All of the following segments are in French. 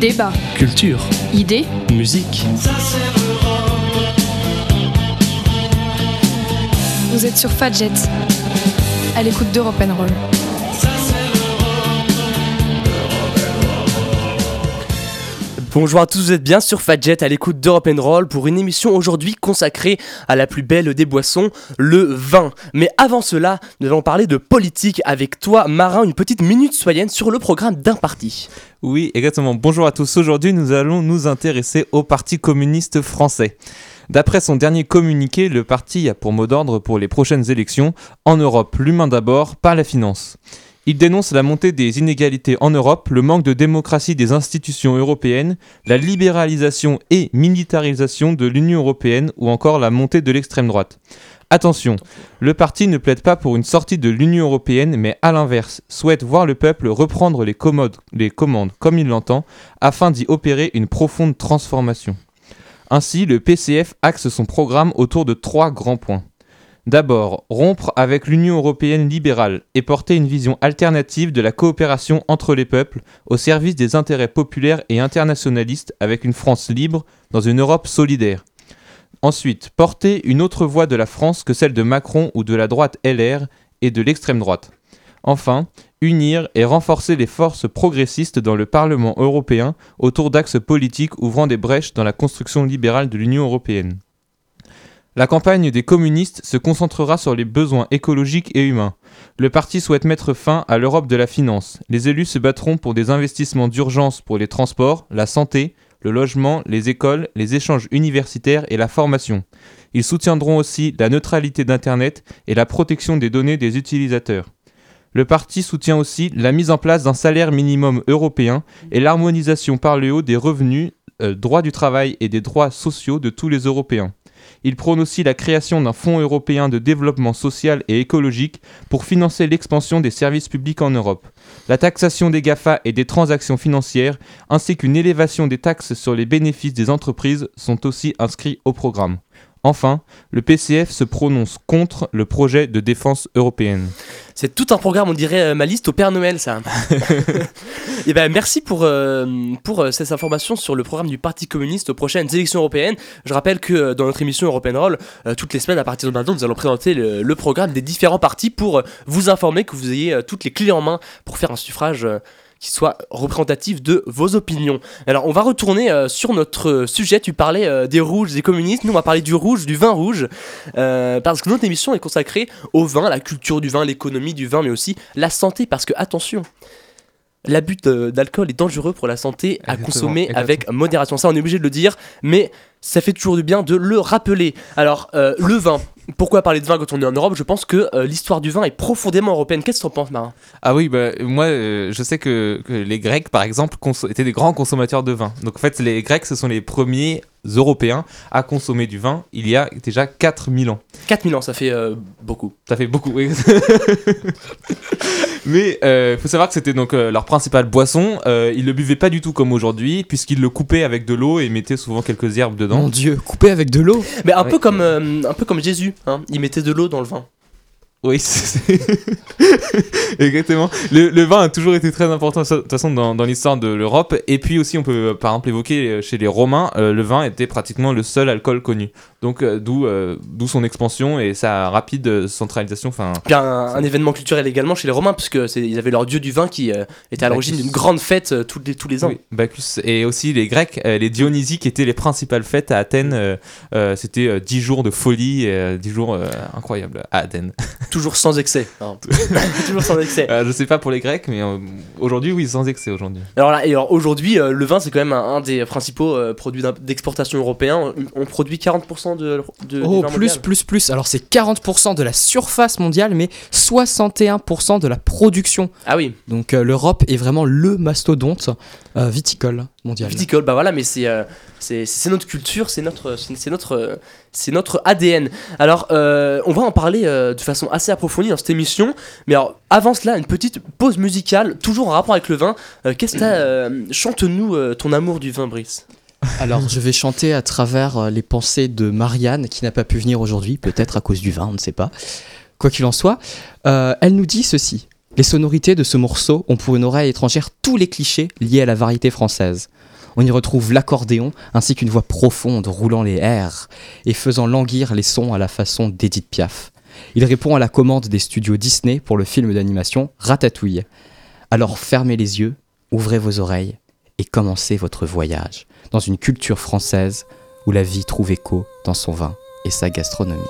Débat, Culture, idées, musique. vous êtes sur Fadjet, à l'écoute d'Europe Roll. Bonjour à tous, vous êtes bien sur Fadjet à l'écoute d'Europe Roll pour une émission aujourd'hui consacrée à la plus belle des boissons, le vin. Mais avant cela, nous allons parler de politique avec toi, Marin, une petite minute soyenne sur le programme d'un parti. Oui, exactement. Bonjour à tous. Aujourd'hui, nous allons nous intéresser au Parti communiste français. D'après son dernier communiqué, le parti a pour mot d'ordre pour les prochaines élections En Europe, l'humain d'abord, pas la finance. Il dénonce la montée des inégalités en Europe, le manque de démocratie des institutions européennes, la libéralisation et militarisation de l'Union européenne ou encore la montée de l'extrême droite. Attention, le parti ne plaide pas pour une sortie de l'Union européenne, mais à l'inverse, souhaite voir le peuple reprendre les, commandes comme il l'entend, afin d'y opérer une profonde transformation. Ainsi, le PCF axe son programme autour de trois grands points. D'abord, rompre avec l'Union européenne libérale et porter une vision alternative de la coopération entre les peuples au service des intérêts populaires et internationalistes avec une France libre dans une Europe solidaire. Ensuite, porter une autre voix de la France que celle de Macron ou de la droite LR et de l'extrême droite. Enfin, unir et renforcer les forces progressistes dans le Parlement européen autour d'axes politiques ouvrant des brèches dans la construction libérale de l'Union européenne. La campagne des communistes se concentrera sur les besoins écologiques et humains. Le parti souhaite mettre fin à l'Europe de la finance. Les élus se battront pour des investissements d'urgence pour les transports, la santé, le logement, les écoles, les échanges universitaires et la formation. Ils soutiendront aussi la neutralité d'Internet et la protection des données des utilisateurs. Le parti soutient aussi la mise en place d'un salaire minimum européen et l'harmonisation par le haut des revenus, euh, droits du travail et des droits sociaux de tous les Européens. Il prône aussi la création d'un fonds européen de développement social et écologique pour financer l'expansion des services publics en Europe, la taxation des GAFA et des transactions financières, ainsi qu'une élévation des taxes sur les bénéfices des entreprises sont aussi inscrits au programme. Enfin, le PCF se prononce contre le projet de défense européenne. C'est tout un programme, on dirait euh, ma liste au Père Noël, ça. Et ben merci pour, euh, pour euh, ces informations sur le programme du Parti communiste aux prochaines élections européennes. Je rappelle que euh, dans notre émission European Roll, euh, toutes les semaines à partir de maintenant, nous allons présenter le, le programme des différents partis pour euh, vous informer que vous ayez toutes les clés en main pour faire un suffrage. Qui soit représentatif de vos opinions. Alors on va retourner euh, sur notre euh, sujet, tu parlais euh, des rouges, des communistes, nous on va parler du rouge, du vin rouge, euh, parce que notre émission est consacrée au vin, la culture du vin, l'économie du vin, mais aussi la santé, parce que attention, l'abus d'alcool est dangereux pour la santé à Exactement, consommer exactement. avec modération. Ça on est obligé de le dire, mais ça fait toujours du bien de le rappeler. Alors euh, le vin, pourquoi parler de vin quand on est en Europe? Je pense que euh, l'histoire du vin est profondément européenne. Qu'est-ce que tu en penses Marin? Ah oui, bah, moi euh, je sais que, que les Grecs par exemple étaient des grands consommateurs de vin. Donc en fait les Grecs ce sont les premiers Européens à consommer du vin il y a déjà 4000 ans. 4000 ans, ça fait euh, beaucoup. Ça fait beaucoup, oui. Mais il faut savoir que c'était donc euh, leur principale boisson. Euh, ils le buvaient pas du tout comme aujourd'hui, puisqu'ils le coupaient avec de l'eau et mettaient souvent quelques herbes dedans. Mon dieu, coupé avec de l'eau? Mais un Ouais. peu comme euh, un peu comme Jésus, hein. il mettait de l'eau dans le vin. Oui, exactement. Le, vin a toujours été très important de toute façon dans, l'histoire de l'Europe. Et puis aussi, on peut par exemple évoquer euh, chez les Romains, euh, le vin était pratiquement le seul alcool connu. Donc euh, d'où euh, d'où son expansion et sa rapide euh, centralisation. Puis un, un événement culturel également chez les Romains, puisque ils avaient leur dieu du vin qui était à l'origine d'une grande fête tous les tous les ans. oui, Bacchus et aussi les Grecs, les Dionysies qui étaient les principales fêtes à Athènes. C'était euh, 10 jours de folie, et, euh, 10 jours incroyables à Athènes. Toujours sans excès. Toujours sans excès. Je sais pas pour les Grecs, mais aujourd'hui, oui, sans excès aujourd'hui. Alors là, et alors aujourd'hui, le vin c'est quand même un, un des principaux produits d'exportation européens. On, on produit 40% de, de Oh, plus, plus, plus. Alors, c'est 40% de la surface mondiale, mais 61% de la production. Ah oui, Donc, euh, l'Europe est vraiment le mastodonte euh, viticole mondial. viticole, bah voilà, mais c'est euh, c'est c'est notre culture, c'est notre c'est notre c'est notre ADN. Alors, on va en parler de façon assez approfondie dans cette émission, mais alors avant cela, une petite pause musicale, toujours en rapport avec le vin. Qu'est-ce que chante-nous ton amour du vin, Brice? Alors, je vais chanter à travers euh, les pensées de Marianne, qui n'a pas pu venir aujourd'hui, peut-être à cause du vin, on ne sait pas. Quoi qu'il en soit, euh, elle nous dit ceci. Les sonorités de ce morceau ont pour une oreille étrangère tous les clichés liés à la variété française. On y retrouve l'accordéon ainsi qu'une voix profonde roulant les airs et faisant languir les sons à la façon d'Edith Piaf. Il répond à la commande des studios Disney pour le film d'animation Ratatouille. Alors fermez les yeux, ouvrez vos oreilles et commencez votre voyage dans une culture française où la vie trouve écho dans son vin et sa gastronomie.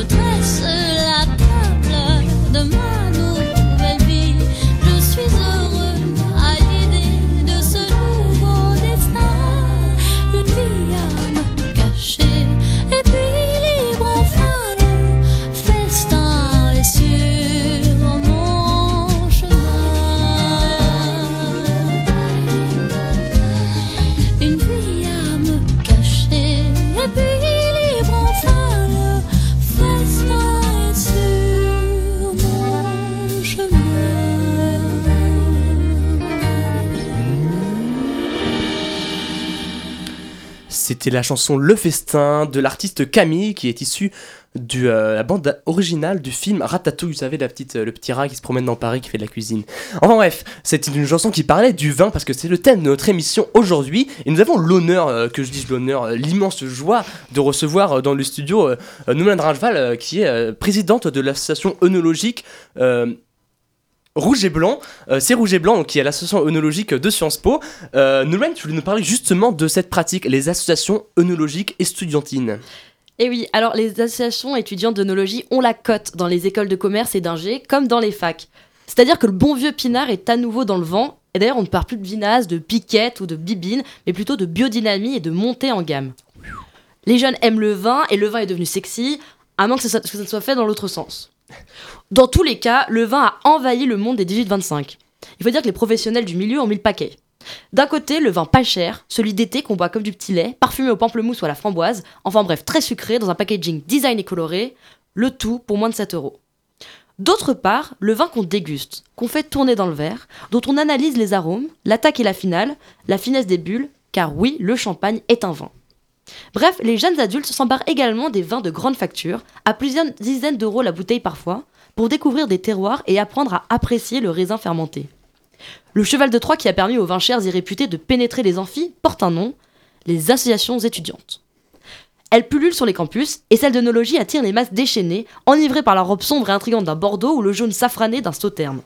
Je dresse la table de ma C'était la chanson Le Festin de l'artiste Camille qui est issue de euh, la bande originale du film Ratatouille, vous savez, la petite, euh, le petit rat qui se promène dans Paris qui fait de la cuisine. Enfin bref, c'était une chanson qui parlait du vin parce que c'est le thème de notre émission aujourd'hui et nous avons l'honneur, euh, que je dise l'honneur, l'immense joie de recevoir dans le studio Nouman Rajval qui est présidente de l'association œnologique Rouge et Blanc, Euh, c'est Rouge et Blanc donc, qui est l'association œnologique de Sciences Po. Euh, tu voulais nous parler justement de cette pratique, les associations œnologiques estudiantines. Et oui, alors les associations étudiantes d'œnologie ont la cote dans les écoles de commerce et d'ingé, comme dans les facs. C'est-à-dire que le bon vieux pinard est à nouveau dans le vent, et d'ailleurs on ne parle plus de vinasse, de piquette ou de bibine, mais plutôt de biodynamie et de montée en gamme. Les jeunes aiment le vin, et le vin est devenu sexy, à moins que ça, ça soit fait dans l'autre sens. Dans tous les cas, le vin a envahi le monde des 18-25. Il faut dire que les professionnels du milieu ont mis le paquet. D'un côté, le vin pas cher, celui d'été qu'on boit comme du petit lait, parfumé au pamplemousse ou à la framboise, enfin bref, très sucré, dans un packaging design et coloré, le tout pour moins de 7 euros. D'autre part, le vin qu'on déguste, qu'on fait tourner dans le verre, dont on analyse les arômes, l'attaque et la finale, la finesse des bulles, car oui, le champagne est un vin. Bref, les jeunes adultes s'embarrent également des vins de grande facture, à plusieurs dizaines d'euros la bouteille parfois, pour découvrir des terroirs et apprendre à apprécier le raisin fermenté. Le cheval de Troie qui a permis aux vins chers et réputés de pénétrer les amphis porte un nom, les associations étudiantes. Elles pullulent sur les campus et celles d'œnologie attirent les masses déchaînées, enivrées par la robe sombre et intrigante d'un Bordeaux ou le jaune safrané d'un Sauterne.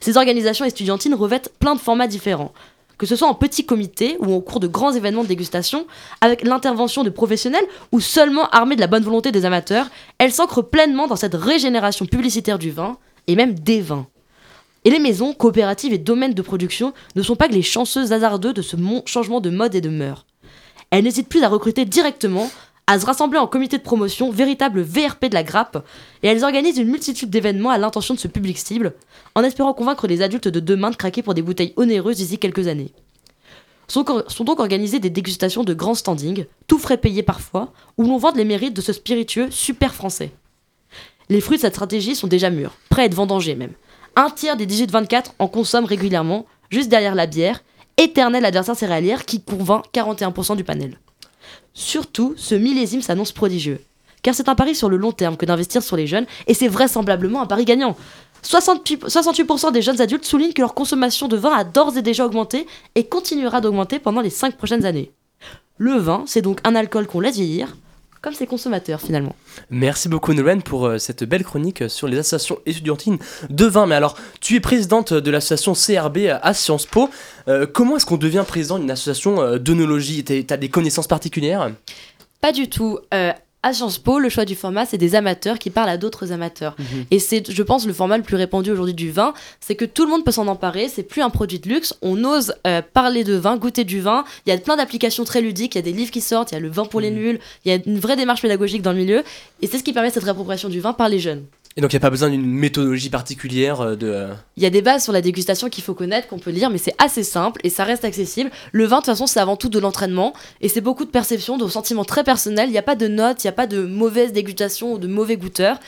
Ces organisations estudiantines revêtent plein de formats différents, que ce soit en petits comités ou au cours de grands événements de dégustation, avec l'intervention de professionnels ou seulement armées de la bonne volonté des amateurs, elles s'ancrent pleinement dans cette régénération publicitaire du vin et même des vins. Et les maisons, coopératives et domaines de production ne sont pas que les chanceux hasardeux de ce changement de mode et de mœurs. Elles n'hésitent plus à recruter directement, à se rassembler en comité de promotion, véritable VRP de la grappe, et elles organisent une multitude d'événements à l'intention de ce public cible, en espérant convaincre les adultes de demain de craquer pour des bouteilles onéreuses d'ici quelques années. Sont, donc organisées des dégustations de grands standing, tout frais payés parfois, où l'on vante les mérites de ce spiritueux super français. Les fruits de cette stratégie sont déjà mûrs, prêts à être vendangés même. Un tiers des 18-24 en consomment régulièrement, juste derrière la bière, éternel adversaire céréalière qui convainc 41% du panel. Surtout, ce millésime s'annonce prodigieux. Car c'est un pari sur le long terme que d'investir sur les jeunes, et c'est vraisemblablement un pari gagnant. 68% 68% des jeunes adultes soulignent que leur consommation de vin a d'ores et déjà augmenté et continuera d'augmenter pendant les 5 prochaines années. Le vin, c'est donc un alcool qu'on laisse vieillir, comme ses consommateurs finalement. Merci beaucoup Nolwenn pour euh, cette belle chronique sur les associations étudiantines de vin. Mais alors, tu es présidente de l'association CRB à Sciences Po. Euh, comment est-ce qu'on devient président d'une association euh, d'œnologie Tu as des connaissances particulières? Pas du tout. Euh, à Sciences Po, le choix du format, c'est des amateurs qui parlent à d'autres amateurs. Et c'est, je pense, le format le plus répandu aujourd'hui du vin, c'est que tout le monde peut s'en emparer, c'est plus un produit de luxe, on ose euh, parler de vin, goûter du vin, il y a plein d'applications très ludiques, il y a des livres qui sortent, il y a le vin pour les nuls, il y a une vraie démarche pédagogique dans le milieu, et c'est ce qui permet cette réappropriation du vin par les jeunes. Et donc, il n'y a pas besoin d'une méthodologie particulière euh, de. euh, Il y a des bases sur la dégustation qu'il faut connaître, qu'on peut lire, mais c'est assez simple et ça reste accessible. Le vin, de toute façon, c'est avant tout de l'entraînement et c'est beaucoup de perception, de sentiments très personnels. Il n'y a pas de notes, il n'y a pas de mauvaise dégustation ou de mauvais goûteurs.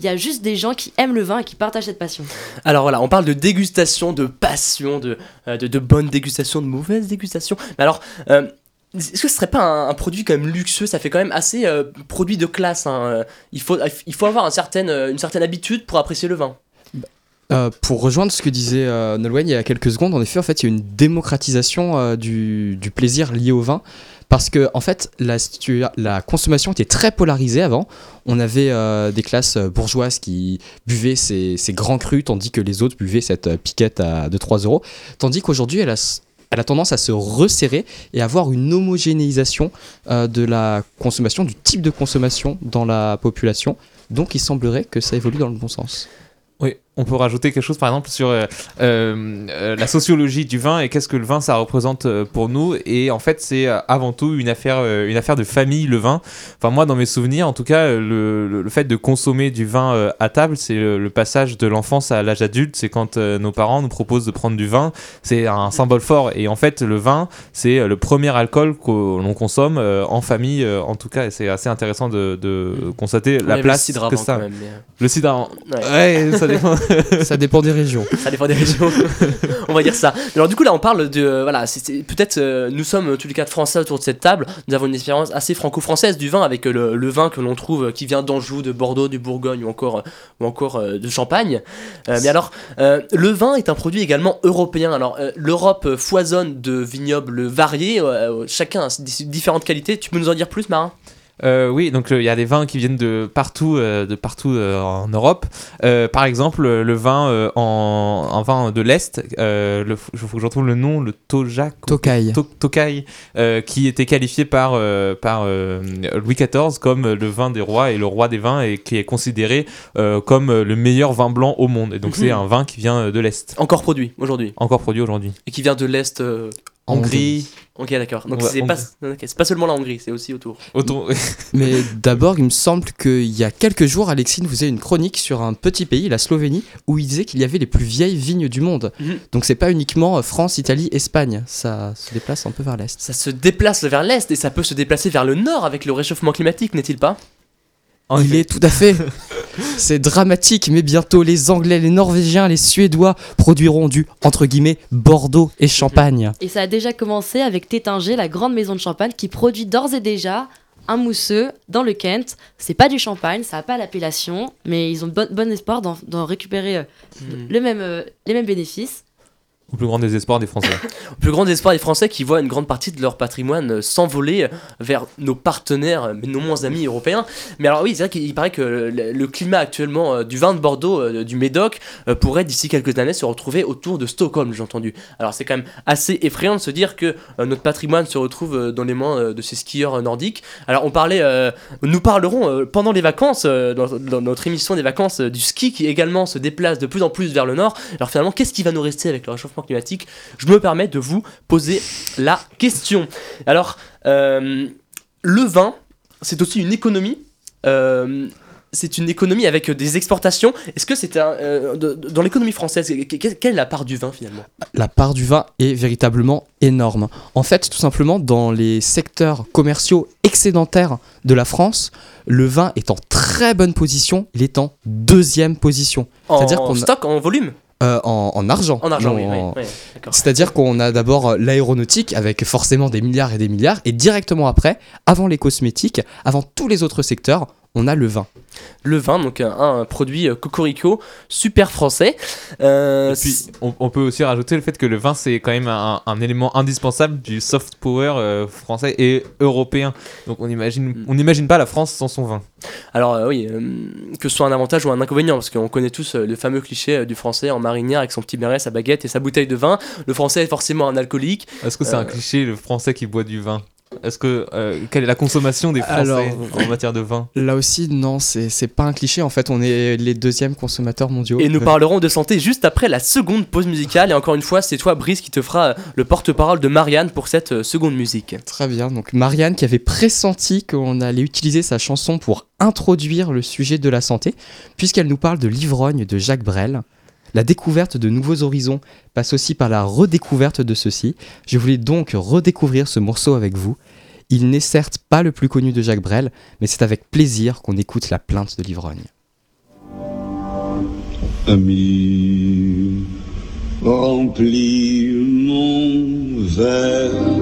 Il y a juste des gens qui aiment le vin et qui partagent cette passion. Alors voilà, on parle de dégustation, de passion, de, euh, de, de bonne dégustation, de mauvaise dégustation. Mais alors, euh, est-ce que ce serait pas un, produit quand même luxueux? Ça fait quand même assez euh, produit de classe. hein, euh, Il, faut, il faut avoir euh, une certaine habitude pour apprécier le vin. Pour rejoindre ce que disait euh, il y a quelques secondes, en effet, en fait, il y a une démocratisation du, plaisir lié au vin. Parce que, en fait, la, consommation était très polarisée avant. On avait des classes bourgeoises qui buvaient ces, ces grands crus, tandis que les autres buvaient cette piquette à, de 3 euros. Tandis qu'aujourd'hui, elle a, elle a tendance à se resserrer et avoir une homogénéisation euh, de la consommation, du type de consommation dans la population. Donc, il semblerait que ça évolue dans le bon sens. Oui, on peut rajouter quelque chose par exemple sur euh, euh, euh, la sociologie du vin et qu'est-ce que le vin ça représente pour nous. Et en fait c'est avant tout une affaire une affaire de famille le vin. Enfin moi dans mes souvenirs en tout cas le, le- le fait de consommer du vin à table c'est le, le passage de l'enfance à l'âge adulte. C'est quand euh, nos parents nous proposent de prendre du vin. C'est un symbole fort. Et en fait le vin c'est le premier alcool que l'on consomme en famille en tout cas. Et c'est assez intéressant de, de constater On la place le cidre que ça même, mais, le cidre ouais ça dépend ça dépend des régions. Ça dépend des régions. on va dire ça. Alors du coup là on parle de euh, voilà peut-être euh, nous sommes euh, tous les quatre français autour de cette table. Nous avons une expérience assez franco-française du vin avec le, vin que l'on trouve qui vient d'Anjou, de Bordeaux, du Bourgogne ou encore ou encore de Champagne. Mais alors le vin est un produit également européen. Alors l'Europe foisonne de vignobles variés, chacun a différentes qualités. Tu peux nous en dire plus, Marin? Euh, oui, donc euh, il y a des vins qui viennent de partout, euh, de partout euh, en Europe. Euh, par exemple, le vin euh, en, en vin de l'Est, euh, le- il faut que je retrouve le nom, le Tojak. ou- Tokai. To- Tokai, euh, qui était qualifié par, euh, par euh, Louis XIV comme le vin des rois et le roi des vins et qui est considéré euh, comme le meilleur vin blanc au monde. Et donc Mhm. c'est un vin qui vient de l'Est, Encore produit aujourd'hui encore produit aujourd'hui. et qui vient de l'est. Hongrie, Ok d'accord. Donc Ouais, c'est Hongrie. pas seulement la Hongrie, c'est aussi autour. autour- Mais d'abord, il me semble qu'il y a quelques jours, Alexine faisait une chronique sur un petit pays, la Slovénie, où il disait qu'il y avait les plus vieilles vignes du monde. Mhm. Donc c'est pas uniquement euh, France, Italie, Espagne. Ça se déplace un peu vers l'est. Ça se déplace vers l'est et ça peut se déplacer vers le nord avec le réchauffement climatique, n'est-il pas? En il est tout à fait. C'est dramatique, mais bientôt les Anglais, les Norvégiens, les Suédois produiront du entre guillemets Bordeaux et Champagne. Et ça a déjà commencé avec Tétinger, la grande maison de champagne, qui produit d'ores et déjà un mousseux dans le Kent. C'est pas du champagne, ça n'a pas l'appellation, mais ils ont bon, bon espoir d'en récupérer euh, le même, euh, les mêmes bénéfices. Au plus grand désespoir des Français. Au plus grand espoir des Français qui voient une grande partie de leur patrimoine euh, s'envoler vers nos partenaires, euh, mais non moins amis européens. Mais alors oui, c'est vrai qu'il paraît que le, climat actuellement euh, du vin de Bordeaux, du Médoc, pourrait d'ici quelques années se retrouver autour de Stockholm, j'ai entendu. Alors c'est quand même assez effrayant de se dire que notre patrimoine se retrouve dans les mains de ces skieurs nordiques. Alors on parlait, nous parlerons pendant les vacances, dans, notre émission des vacances, du ski qui également se déplace de plus en plus vers le nord. Alors finalement, qu'est-ce qui va nous rester avec le réchauffement climatique Je me permets de vous poser la question. Alors, euh, le vin, c'est aussi une économie. Euh, c'est une économie avec des exportations. Est-ce que c'est un, euh, de- de- dans l'économie française que- que- Quelle est la part du vin finalement? La part du vin est véritablement énorme. En fait, tout simplement, dans les secteurs commerciaux excédentaires de la France, le vin est en très bonne position, il est en deuxième position, En C'est-à-dire qu'on a- stock, en volume? Euh, en, en argent. En argent, Non, oui, en-. C'est-à-dire qu'on a d'abord euh, l'aéronautique avec forcément des milliards et des milliards, et directement après, avant les cosmétiques, avant tous les autres secteurs, on a le vin. Le vin, donc un, un produit euh, cocorico super français. Euh, Et puis, on, on peut aussi rajouter le fait que le vin, c'est quand même un, un élément indispensable du soft power euh, français et européen. Donc, on imagine, Mm. on n'imagine pas la France sans son vin. Alors euh, oui, euh, que ce soit un avantage ou un inconvénient, parce qu'on connaît tous euh, le fameux cliché euh, du français en marinière avec son petit béret, sa baguette et sa bouteille de vin. Le français est forcément un alcoolique. Est-ce que c'est Euh. un cliché, le français qui boit du vin? Est-ce que euh, quelle est la consommation des Français Alors, en matière de vin Là aussi, non, c'est c'est pas un cliché, en fait, on est les deuxièmes consommateurs mondiaux. Et nous parlerons de santé juste après la seconde pause musicale. Et encore une fois, c'est toi, Brice, qui te fera euh, le porte-parole de Marianne pour cette euh, seconde musique. Très bien, donc Marianne qui avait pressenti qu'on allait utiliser sa chanson pour introduire le sujet de la santé, puisqu'elle nous parle de l'ivrogne de Jacques Brel. La découverte de nouveaux horizons passe aussi par la redécouverte de ceux-ci. Je voulais donc redécouvrir ce morceau avec vous. Il n'est certes pas le plus connu de Jacques Brel, mais c'est avec plaisir qu'on écoute la plainte de l'ivrogne. Ami, remplis mon verre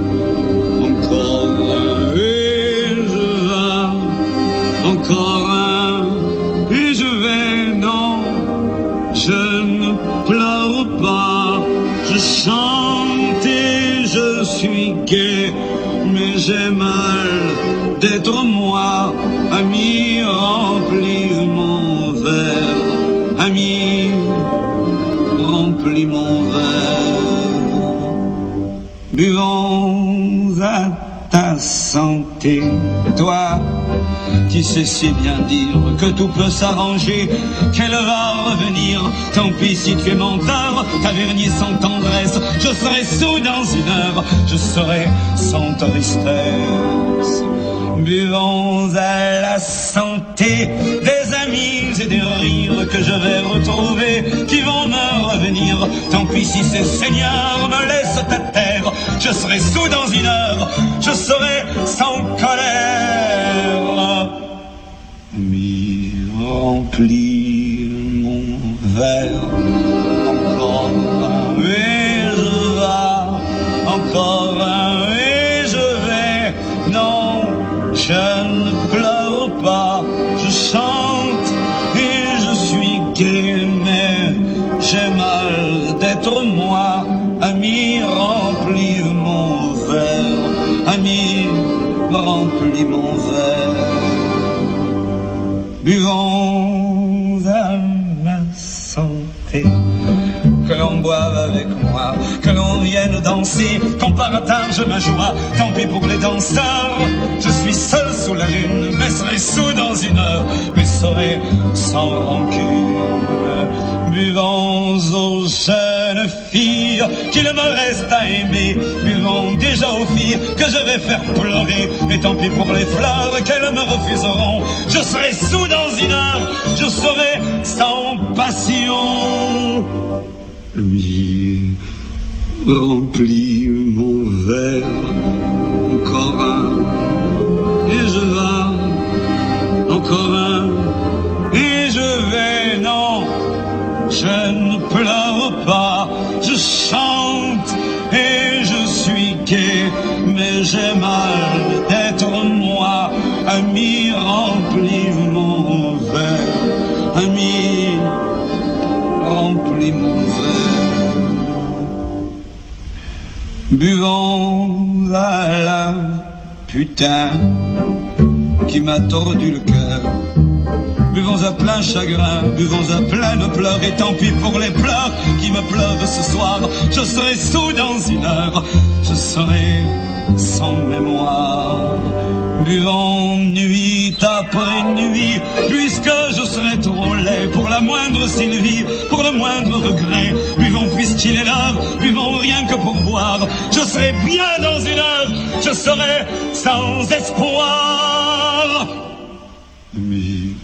sais si bien dire que tout peut s'arranger, qu'elle va revenir. Tant pis si tu es menteur, tavernier sans tendresse, je serai sous dans une heure, je serai sans tristesse. Buvons à la santé des amis et des rires que je vais retrouver, qui vont me revenir. Tant pis si ces seigneurs me laissent à terre, je serai sous dans une heure, je serai sans colère. Mi remplis mon verre, encore un et je vais, encore un et je vais, non, je ne pleure pas, je chante et je suis gai, mais j'ai mal d'être moi, ami, remplis mon verre, ami, remplis mon verre. Boive avec moi, que l'on vienne danser, qu'on partage ma joie, tant pis pour les danseurs. Je suis seul sous la lune, mais serai sous dans une heure, mais serai sans rancune. Buvons aux jeunes filles qu'il me reste à aimer, buvons déjà aux filles que je vais faire pleurer, et tant pis pour les fleurs qu'elles me refuseront. Je serai sous dans une heure, je serai sans passion. Lui remplis mon verre, encore un, et je vais, encore un, et je vais, non, je ne pleure pas, je chante et je suis gai, mais j'ai mal d'être moi, ami, remplis mon verre, ami, remplis mon Buvons à la putain qui m'a tordu le cœur. Buvons à plein chagrin, buvons à plein de pleurs, et tant pis pour les pleurs qui me pleurent ce soir. Je serai sous dans une heure, je serai sans mémoire. Buvons nuit après nuit, puisque je serai trop laid pour la moindre Sylvie, pour le moindre regret. Puisqu'il est l'heure, buvons rien que pour boire. Je serai bien dans une heure, je serai sans espoir. Mais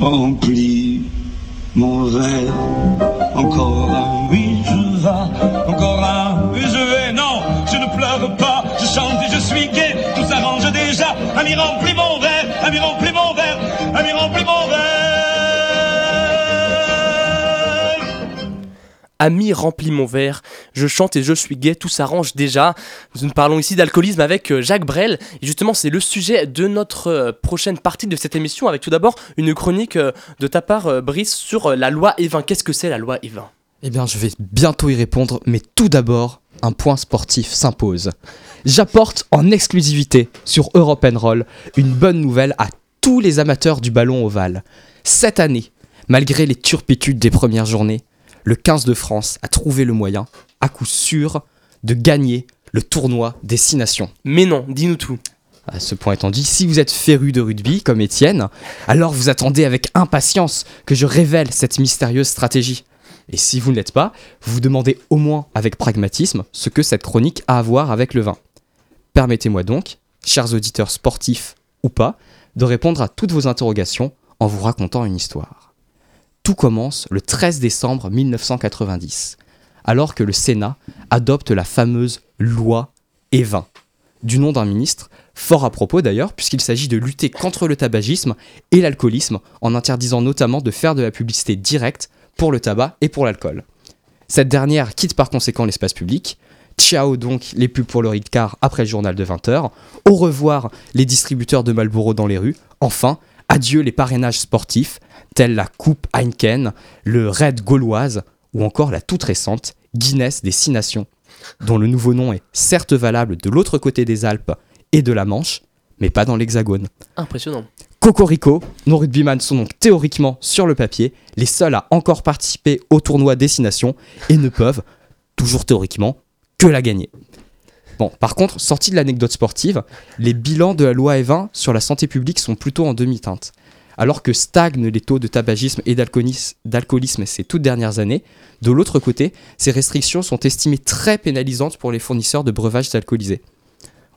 remplis mon verre, encore un oui je vas, encore un oui je vais. Non, je ne pleure pas, je chante et je suis gai, tout s'arrange déjà. Ami remplis mon verre, ami remplis mon Ami remplit mon verre, je chante et je suis gay, tout s'arrange déjà. Nous parlons ici d'alcoolisme avec euh, Jacques Brel. Et justement, c'est le sujet de notre euh, prochaine partie de cette émission, avec tout d'abord une chronique euh, de ta part, Brice, sur la loi Evin. Qu'est-ce que c'est la loi Evin Eh bien, je vais bientôt y répondre, mais tout d'abord, un point sportif s'impose. J'apporte en exclusivité sur Europe Roll une bonne nouvelle à tous les amateurs du ballon ovale. Cette année, malgré les turpitudes des premières journées, le 15 de France a trouvé le moyen, à coup sûr, de gagner le tournoi des Six Nations. Mais non, dis-nous tout. À ce point étant dit, si vous êtes féru de rugby, comme Étienne, alors vous attendez avec impatience que je révèle cette mystérieuse stratégie. Et si vous ne l'êtes pas, vous vous demandez au moins avec pragmatisme ce que cette chronique a à voir avec le vin. Permettez-moi donc, chers auditeurs sportifs ou pas, de répondre à toutes vos interrogations en vous racontant une histoire. Tout commence le 13 décembre 1990, alors que le Sénat adopte la fameuse loi Evin, du nom d'un ministre, fort à propos d'ailleurs, puisqu'il s'agit de lutter contre le tabagisme et l'alcoolisme en interdisant notamment de faire de la publicité directe pour le tabac et pour l'alcool. Cette dernière quitte par conséquent l'espace public. Ciao donc les pubs pour le Ricard après le journal de 20h. Au revoir les distributeurs de Marlboro dans les rues. Enfin, adieu les parrainages sportifs tels la Coupe Heineken, le Red Gauloise ou encore la toute récente Guinness des Six Nations, dont le nouveau nom est certes valable de l'autre côté des Alpes et de la Manche, mais pas dans l'Hexagone. Impressionnant. Cocorico, nos rugbyman sont donc théoriquement sur le papier les seuls à encore participer au tournoi Destination et ne peuvent, toujours théoriquement, que la gagner. Bon, par contre, sorti de l'anecdote sportive, les bilans de la loi Evin sur la santé publique sont plutôt en demi-teinte. Alors que stagnent les taux de tabagisme et d'alcoolis- d'alcoolisme ces toutes dernières années, de l'autre côté, ces restrictions sont estimées très pénalisantes pour les fournisseurs de breuvages alcoolisés.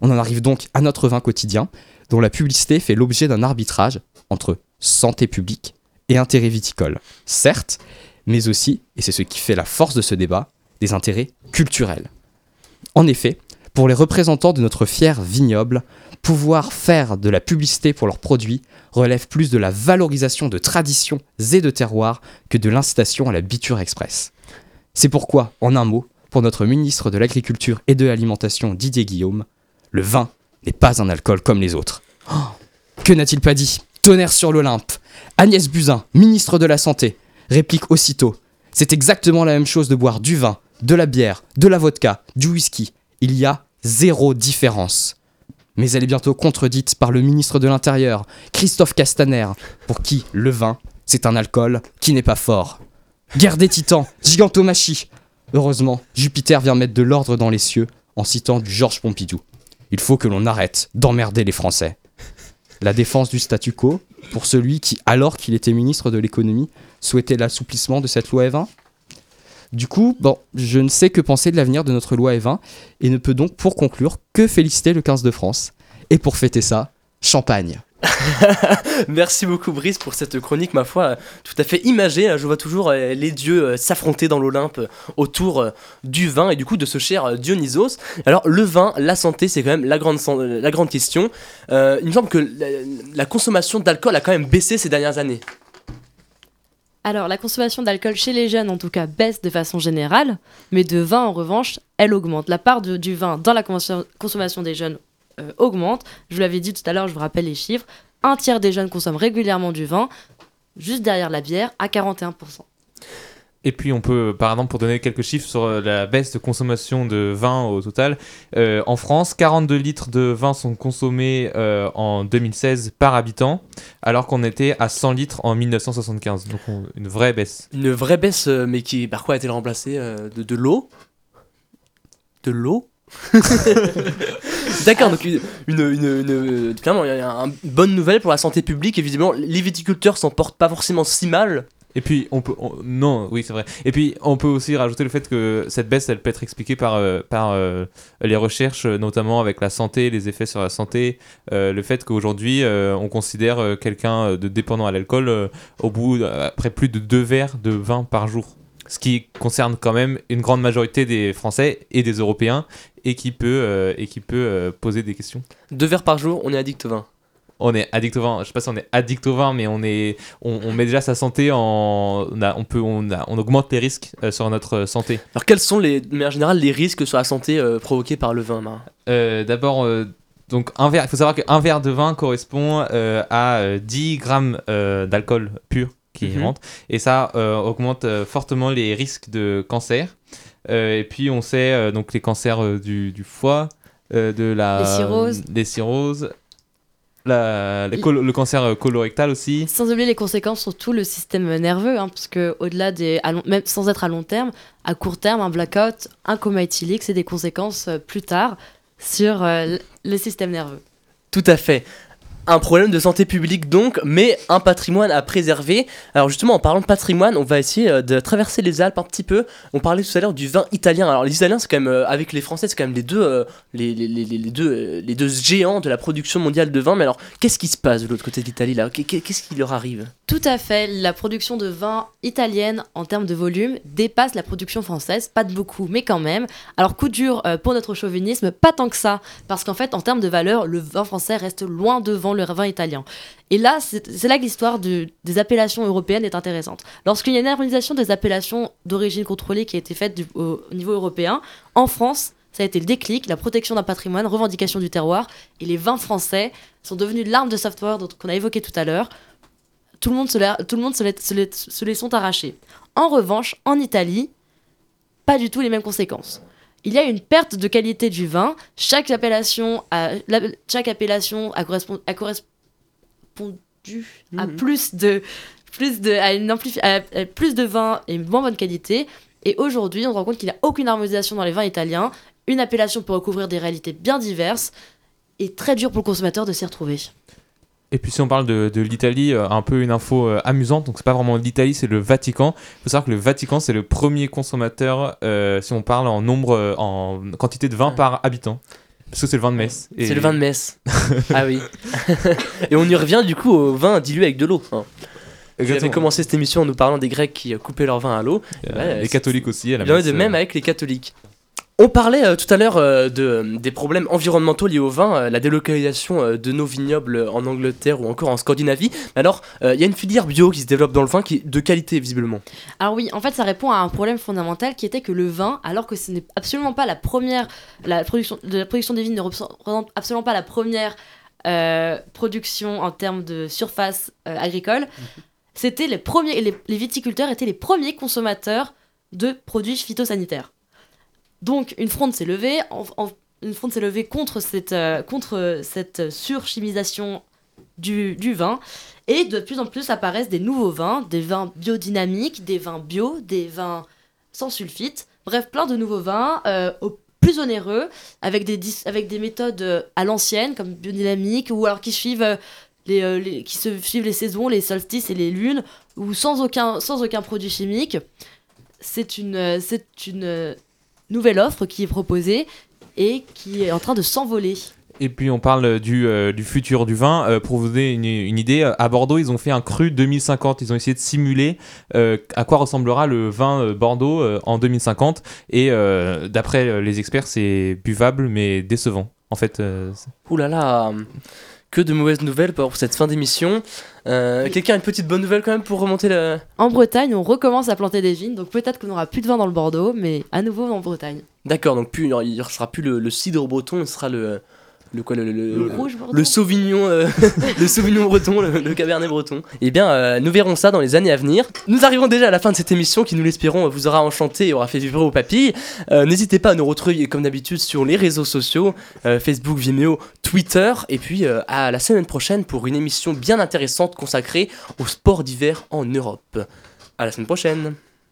On en arrive donc à notre vin quotidien, dont la publicité fait l'objet d'un arbitrage entre santé publique et intérêt viticole. Certes, mais aussi, et c'est ce qui fait la force de ce débat, des intérêts culturels. En effet, pour les représentants de notre fier vignoble, pouvoir faire de la publicité pour leurs produits relève plus de la valorisation de traditions et de terroirs que de l'incitation à la biture express. C'est pourquoi, en un mot, pour notre ministre de l'Agriculture et de l'Alimentation Didier Guillaume, le vin n'est pas un alcool comme les autres. Oh, que n'a-t-il pas dit? Tonnerre sur l'Olympe. Agnès Buzyn, ministre de la Santé, réplique aussitôt C'est exactement la même chose de boire du vin, de la bière, de la vodka, du whisky. Il y a zéro différence. Mais elle est bientôt contredite par le ministre de l'Intérieur, Christophe Castaner, pour qui le vin, c'est un alcool qui n'est pas fort. Guerre des titans, gigantomachie. Heureusement, Jupiter vient mettre de l'ordre dans les cieux en citant du Georges Pompidou. Il faut que l'on arrête d'emmerder les Français. La défense du statu quo, pour celui qui, alors qu'il était ministre de l'économie, souhaitait l'assouplissement de cette loi Evin Du coup, bon, je ne sais que penser de l'avenir de notre loi Evin et ne peux donc, pour conclure, que féliciter le 15 de France. Et pour fêter ça, champagne. Merci beaucoup Brice pour cette chronique, ma foi, euh, tout à fait imagée. hein. Je vois toujours euh, les dieux euh, s'affronter dans l'Olympe autour du vin et du coup de ce cher Dionysos. Alors le vin, la santé, c'est quand même la grande, question. Il me semble que la consommation d'alcool a quand même baissé ces dernières années. Alors, la consommation d'alcool chez les jeunes, en tout cas, baisse de façon générale, mais de vin, en revanche, elle augmente. La part du vin dans la conso- consommation des jeunes euh, augmente. Je vous l'avais dit tout à l'heure, je vous rappelle les chiffres. Un tiers des jeunes consomment régulièrement du vin, juste derrière la bière, à 41%. Et puis on peut, par exemple, pour donner quelques chiffres sur euh, la baisse de consommation de vin au total, euh, en France, 42 litres de vin sont consommés euh, en 2016 par habitant, alors qu'on était à 100 litres en 1975. Donc on- une vraie baisse. Une vraie baisse, mais qui par quoi a-t-elle remplacée euh, de, de l'eau? De l'eau? D'accord, donc une, une, une- une- clairement, il y a une bonne nouvelle pour la santé publique. Évidemment, les viticulteurs s'en portent pas forcément si mal. Et puis on peut, on- non, oui c'est vrai. Et puis on peut aussi rajouter le fait que cette baisse, elle peut être expliquée par euh, par euh, les recherches, notamment avec la santé, les effets sur la santé, euh, le fait qu'aujourd'hui on considère quelqu'un de dépendant à l'alcool au bout après plus de deux verres de vin par jour, ce qui concerne quand même une grande majorité des Français et des Européens et qui peut et qui peut poser des questions. Deux verres par jour, on est addict au vin. On est addict au vin. Je sais pas si on est addict au vin, mais on est, on, on met déjà sa santé en, on a, on peut, on, a- on augmente les risques euh, sur notre santé. Alors, quels sont les, de manière générale les risques sur la santé euh, provoqués par le vin Euh, D'abord, euh, donc un verre. Il faut savoir qu'un verre de vin correspond euh, à euh, 10 grammes euh, d'alcool pur qui Mhm. rentre, et ça euh, augmente euh, fortement les risques de cancer. Euh, et puis on sait euh, donc les cancers euh, du, du foie, euh, de la, Les cirrhoses. des cirrhoses, la- le cancer euh, colorectal aussi. Sans oublier les conséquences sur tout le système nerveux, hein, parce que au-delà des, à long- même sans être à long terme, à court terme, un blackout, un coma éthylique, c'est des conséquences euh, plus tard sur euh, le système nerveux. Tout à fait. Un problème de santé publique donc, mais un patrimoine à préserver. Alors justement, en parlant de patrimoine, on va essayer euh, de traverser les Alpes un petit peu. On parlait tout à l'heure du vin italien. Alors les Italiens, c'est quand même, euh, avec les Français, c'est quand même les deux, euh, les, deux, les deux géants de la production mondiale de vin. Mais alors, qu'est-ce qui se passe de l'autre côté de l'Italie là? Qu'est- Qu'est-ce qui leur arrive? Tout à fait, la production de vin italienne en termes de volume dépasse la production française, pas de beaucoup, mais quand même. Alors coup dur pour notre chauvinisme, pas tant que ça, parce qu'en fait en termes de valeur, le vin français reste loin devant le vin italien. Et là, c'est là que l'histoire de- des appellations européennes est intéressante. Lorsqu'il y a une harmonisation des appellations d'origine contrôlée qui a été faite au, au niveau européen, en France, ça a été le déclic, la protection d'un patrimoine, revendication du terroir, et les vins français sont devenus l'arme de software qu'on a évoqué tout à l'heure tout le monde se, se les sont arrachés. En revanche, en Italie, pas du tout les mêmes conséquences. Il y a une perte de qualité du vin. Chaque appellation a, la- chaque appellation a, correspond- a correspondu à Mhm. plus de plus de à une à plus de vin et moins bonne qualité. Et aujourd'hui, on se rend compte qu'il n'y a aucune harmonisation dans les vins italiens. Une appellation peut recouvrir des réalités bien diverses et très dur pour le consommateur de s'y retrouver. Et puis si on parle de, de l'Italie, euh, un peu une info euh, amusante, donc c'est pas vraiment l'Italie, c'est le Vatican. Il faut savoir que le Vatican c'est le premier consommateur, euh, si on parle en nombre, en quantité de vin par habitant. Parce que c'est le vin de Metz. Et- C'est le vin de Metz. ah oui. Et on y revient du coup au vin dilué avec de l'eau. hein. Vous avez Exactement. commencé cette émission en nous parlant des Grecs qui coupaient leur vin à l'eau. Euh, les catholiques aussi. À la Il y en a messe, de même avec les catholiques. On parlait euh, tout à l'heure euh, de, des problèmes environnementaux liés au vin, euh, la délocalisation euh, de nos vignobles euh, en Angleterre ou encore en Scandinavie. Mais alors, euh, il y a une filière bio qui se développe dans le vin qui est de qualité visiblement. Alors oui, en fait, ça répond à un problème fondamental qui était que le vin, alors que ce n'est absolument pas la première, la production, de la production des vignes ne représente absolument pas la première euh, production en termes de surface euh, agricole, c'était les premiers, les, les viticulteurs étaient les premiers consommateurs de produits phytosanitaires. Donc une fronde s'est levée, une fronde s'est levée contre cette, euh, contre cette surchimisation du, vin. Et de plus en plus apparaissent des nouveaux vins, des vins biodynamiques, des vins bio, des vins sans sulfite. Bref, plein de nouveaux vins euh, plus onéreux, avec des, avec des méthodes euh, à l'ancienne, comme biodynamique, ou alors qui suivent, les, les- qui se suivent les saisons, les solstices et les lunes, ou sans aucun, sans aucun produit chimique. C'est une, c'est une nouvelle offre qui est proposée et qui est en train de s'envoler. Et puis on parle du, euh, du futur du vin. Euh, pour vous donner une, une idée, euh, à Bordeaux, ils ont fait un cru 2050. Ils ont essayé de simuler euh, à quoi ressemblera le vin euh, Bordeaux euh, en 2050. Et euh, d'après euh, les experts, c'est buvable mais décevant. En fait, euh, Ouh là là, que de mauvaises nouvelles pour cette fin d'émission. Euh, Quelqu'un a une petite bonne nouvelle quand même pour remonter le... En Bretagne, on recommence à planter des vignes, donc peut-être qu'on n'aura plus de vin dans le Bordeaux, mais à nouveau en Bretagne. D'accord, donc plus, il ne sera plus le, le cidre breton, ce sera le, Le quoi le, le- Le le- rouge, Bordeaux. le Sauvignon, euh, le Sauvignon breton, le, le Cabernet breton. Eh bien, euh, nous verrons ça dans les années à venir. Nous arrivons déjà à la fin de cette émission qui, nous l'espérons, vous aura enchanté et aura fait vibrer vos papilles. Euh, N'hésitez pas à nous retrouver comme d'habitude sur les réseaux sociaux, Facebook, Vimeo, Twitter, et puis à la semaine prochaine pour une émission bien intéressante consacrée au sport d'hiver en Europe. À la semaine prochaine.